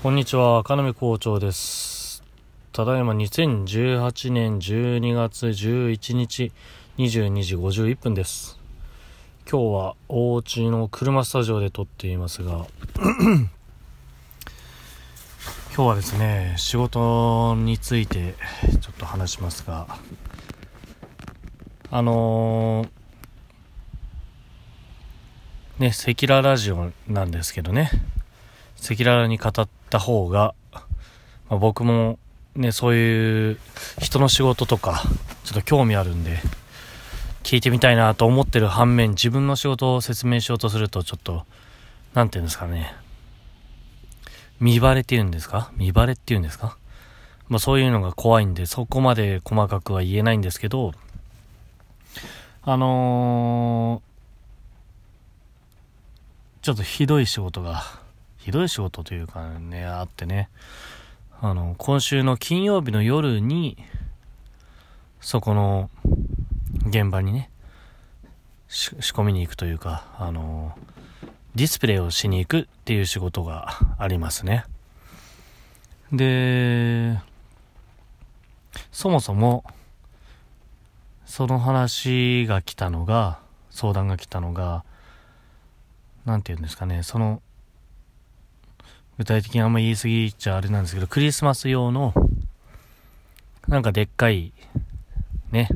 こんにちは、赤波校長です。ただいま2018年12月11日22時51分です。今日はお家の車スタジオで撮っていますが、今日はですね、仕事についてちょっと話しますが、あのー、ね、赤裸ラジオなんですけどね、赤裸々に語ってた方が、まあ、僕もね、そういう人の仕事とか、ちょっと興味あるんで、聞いてみたいなと思ってる反面、自分の仕事を説明しようとすると、ちょっと、なんていうんですかね。見バレって言うんですか？見バレって言うんですか？まあそういうのが怖いんで、そこまで細かくは言えないんですけど、あのー、ちょっとひどい仕事が、ひどい仕事というかね、あってね、あの、今週の金曜日の夜に、そこの現場にね、仕込みに行くというか、あの、ディスプレイをしに行くっていう仕事がありますね。で、そもそも、その話が来たのが、相談が来たのが、なんて言うんですかね、その、具体的にあんま言い過ぎちゃあれなんですけど、クリスマス用の、なんかでっかい、ね、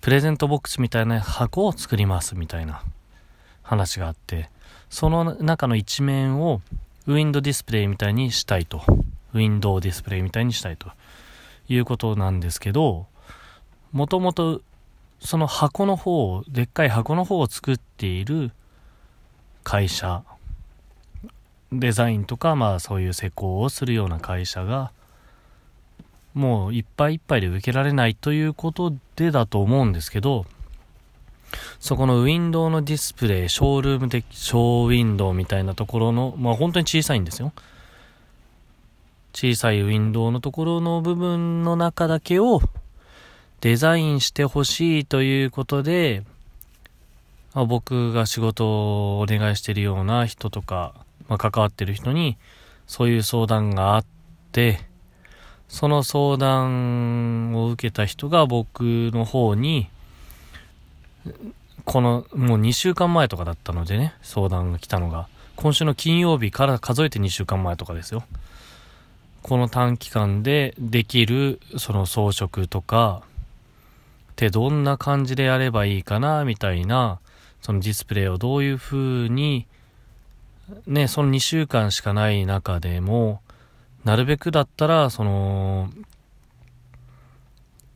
プレゼントボックスみたいな箱を作りますみたいな話があって、その中の一面をウィンドディスプレイみたいにしたいと。ウィンドウディスプレイみたいにしたいということなんですけど、もともとその箱の方を、でっかい箱の方を作っている会社デザインとか、まあそういう施工をするような会社が、もういっぱいいっぱいで受けられないということでだと思うんですけど、そこのウィンドウのディスプレイ、ショールーム的、ショーウィンドウみたいなところの、まあ本当に小さいんですよ。小さいウィンドウのところの部分の中だけをデザインしてほしいということで、あ僕が仕事をお願いしているような人とか、まあ、関わってる人にそういう相談があって、その相談を受けた人が僕の方に、このもう2週間前とかだったのでね、相談が来たのが、今週の金曜日から数えて2週間前とかですよ。この短期間でできるその装飾とか、ってどんな感じでやればいいかな、みたいな、そのディスプレイをどういう風にね、その2週間しかない中でも、なるべくだったら、その、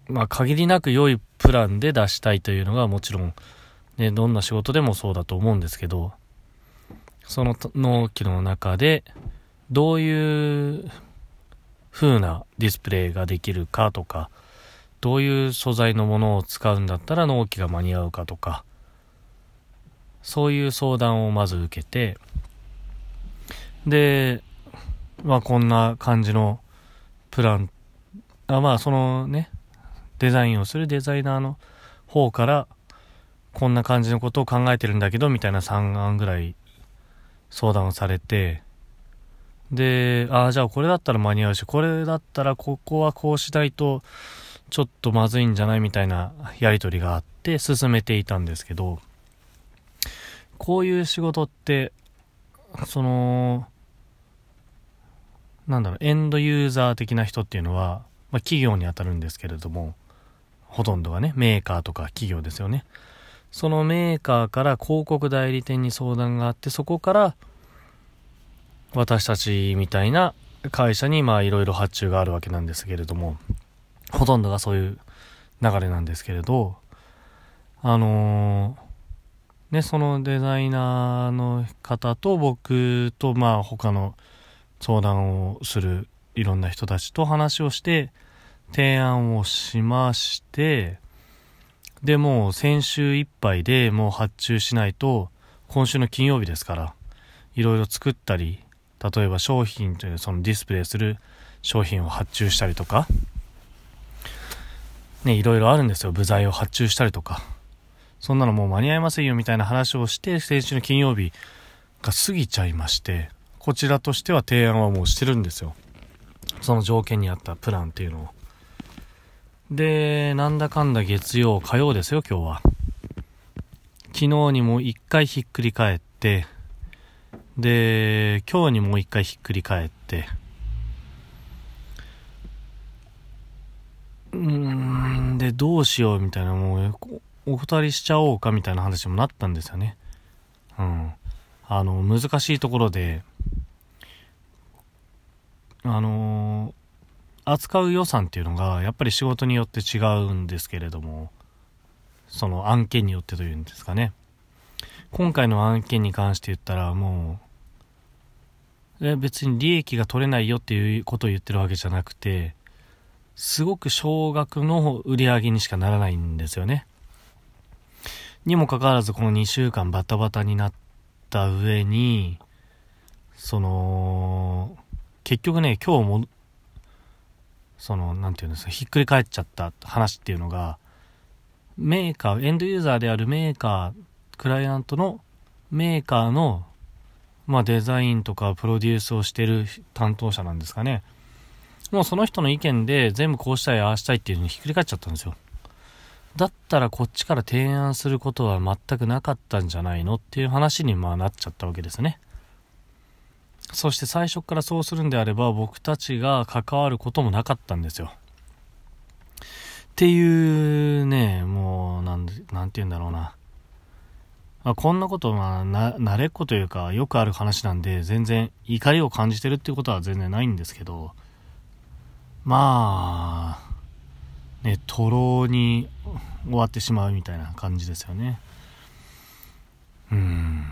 まあ、限りなく良いプランで出したいというのがもちろん、ね、どんな仕事でもそうだと思うんですけど、その納期の中で、どういう風なディスプレイができるかとか、どういう素材のものを使うんだったら納期が間に合うかとか、そういう相談をまず受けて、で、まあこんな感じのプラン、あまあそのね、デザインをするデザイナーの方から、こんな感じのことを考えてるんだけど、みたいな3案ぐらい相談をされて、で、ああ、じゃあこれだったら間に合うし、これだったらここはこうしないと、ちょっとまずいんじゃない？みたいなやりとりがあって進めていたんですけど、こういう仕事って、その、なんだろう、エンドユーザー的な人っていうのは、まあ、企業に当たるんですけれども、ほとんどがね、メーカーとか企業ですよね。そのメーカーから広告代理店に相談があって、そこから私たちみたいな会社にまあいろいろ発注があるわけなんですけれども、ほとんどがそういう流れなんですけれど、あのー、ね、そのデザイナーの方と僕とまあ他の相談をするいろんな人たちと話をして提案をしまして、でもう先週いっぱいでもう発注しないと今週の金曜日ですからいろいろ作ったり例えば商品というそのディスプレイする商品を発注したりとかねいろいろあるんですよ。部材を発注したりとか。そんなのもう間に合いませんよみたいな話をして先週の金曜日が過ぎちゃいましてこちらとしては提案はもうしてるんですよ。その条件に合ったプランっていうのを。で、なんだかんだ月曜、火曜ですよ、今日は。昨日にも一回ひっくり返って、で、今日にもう一回ひっくり返って、うーん、で、どうしようみたいな、もう、お二人しちゃおうかみたいな話もなったんですよね。うん。あの、難しいところで、あのー、扱う予算っていうのが、やっぱり仕事によって違うんですけれども、その案件によってというんですかね。今回の案件に関して言ったら、もう、別に利益が取れないよっていうことを言ってるわけじゃなくて、すごく少額の売り上げにしかならないんですよね。にもかかわらずこの2週間バタバタになった上に、その、結局ね、今日も、その、なんていうんですか、ひっくり返っちゃった話っていうのが、メーカー、エンドユーザーであるメーカー、クライアントのメーカーの、まあデザインとかプロデュースをしてる担当者なんですかね。もうその人の意見で全部こうしたい、ああしたいっていうのにひっくり返っちゃったんですよ。だったらこっちから提案することは全くなかったんじゃないのっていう話にまあなっちゃったわけですね。そして最初からそうするんであれば僕たちが関わることもなかったんですよ。っていうね、もう、なんなんて言うんだろうな。あ、こんなことはな、慣れっこというか、よくある話なんで、全然怒りを感じてるっていうことは全然ないんですけど、まあ、ね、とろに終わってしまうみたいな感じですよね。うん。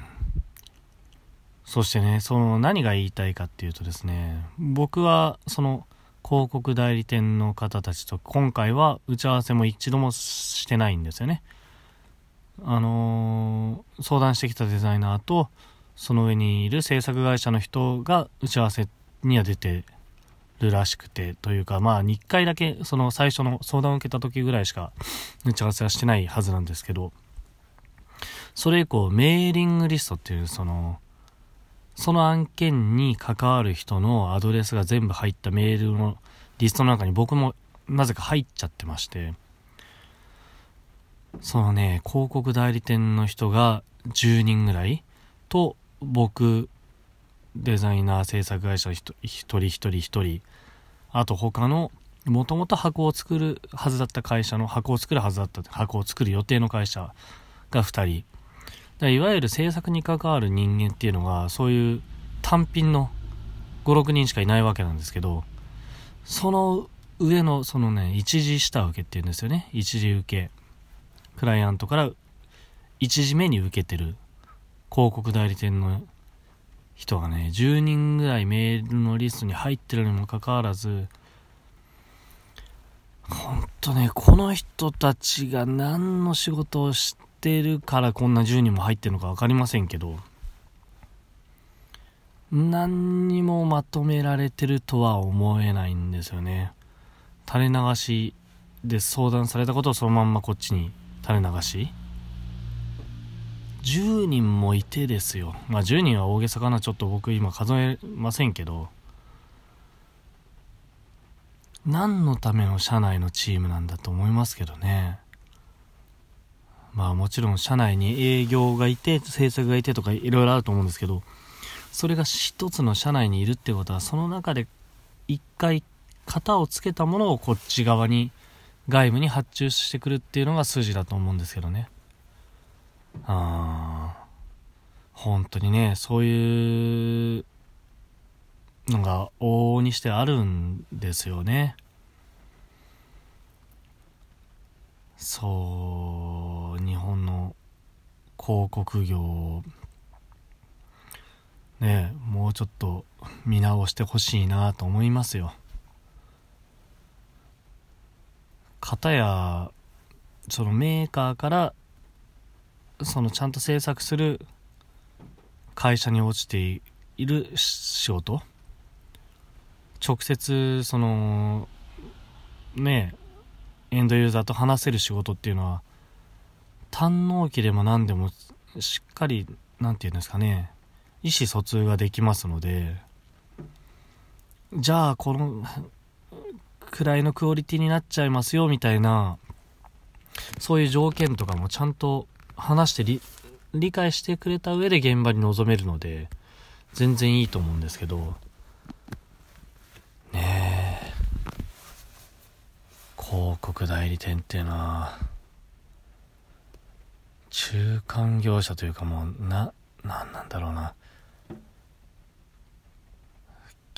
そしてね、その何が言いたいかっていうとですね、僕はその広告代理店の方たちと今回は打ち合わせも一度もしてないんですよね。あのー、相談してきたデザイナーとその上にいる制作会社の人が打ち合わせには出てるらしくて、というか、まあ、2回だけ、その最初の相談を受けた時ぐらいしか打ち合わせはしてないはずなんですけど、それ以降、メーリングリストっていう、その、その案件に関わる人のアドレスが全部入ったメールのリストの中に僕もなぜか入っちゃってまして、そのね、広告代理店の人が10人ぐらいと、僕デザイナー制作会社一人一人一人あと他のもともと箱を作るはずだった会社の箱を作るはずだった箱を作る予定の会社が2人。いわゆる制作に関わる人間っていうのがそういう単品の56人しかいないわけなんですけどその上のそのね一次下請けっていうんですよね。一次受け。クライアントから一次目に受けてる広告代理店の人がね、10人ぐらいメールのリストに入ってるにもかかわらず、ほんとね、この人たちが何の仕事をしててるからこんな10人も入ってるのか分かりませんけど、何にもまとめられてるとは思えないんですよね。垂れ流しで相談されたことをそのまんまこっちに垂れ流し10人もいてですよ。まあ10人は大げさかな、ちょっと僕今数えませんけど、何のための社内のチームなんだと思いますけどね。まあもちろん社内に営業がいて、制作がいてとかいろいろあると思うんですけど、それが一つの社内にいるってことは、その中で一回型をつけたものをこっち側に外部に発注してくるっていうのが筋だと思うんですけどね。あ本当にね、そういうのが往々にしてあるんですよね。そう、広告業、ね、もうちょっと見直してほしいなと思いますよ。かたや、そのメーカーからそのちゃんと制作する会社に落ちている仕事直接そのねエンドユーザーと話せる仕事っていうのは堪能期でも何でもしっかり何て言うんですかね意思疎通ができますので、じゃあこのくらいのクオリティになっちゃいますよみたいな、そういう条件とかもちゃんと話して理解してくれた上で現場に臨めるので、全然いいと思うんですけど、ねえ、広告代理店っていうのは、中間業者というかもう、な、なんなんだろうな。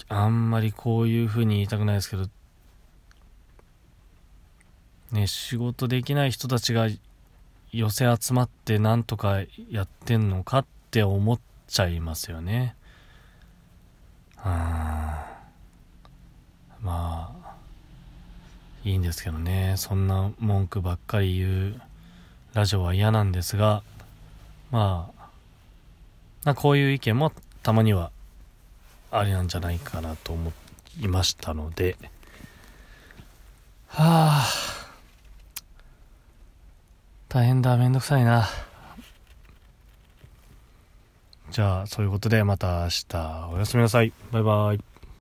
あんまりこういう風に言いたくないですけど、ね、仕事できない人たちが寄せ集まってなんとかやってんのかって思っちゃいますよね。うん。まあ、いいんですけどね。そんな文句ばっかり言うラジオは嫌なんですが、まあ、まこういう意見もたまにはありなんじゃないかなと思いましたので、はあ、大変だ、めんどくさいな。じゃあ、そういうことでまた明日おやすみなさい。バイバイ。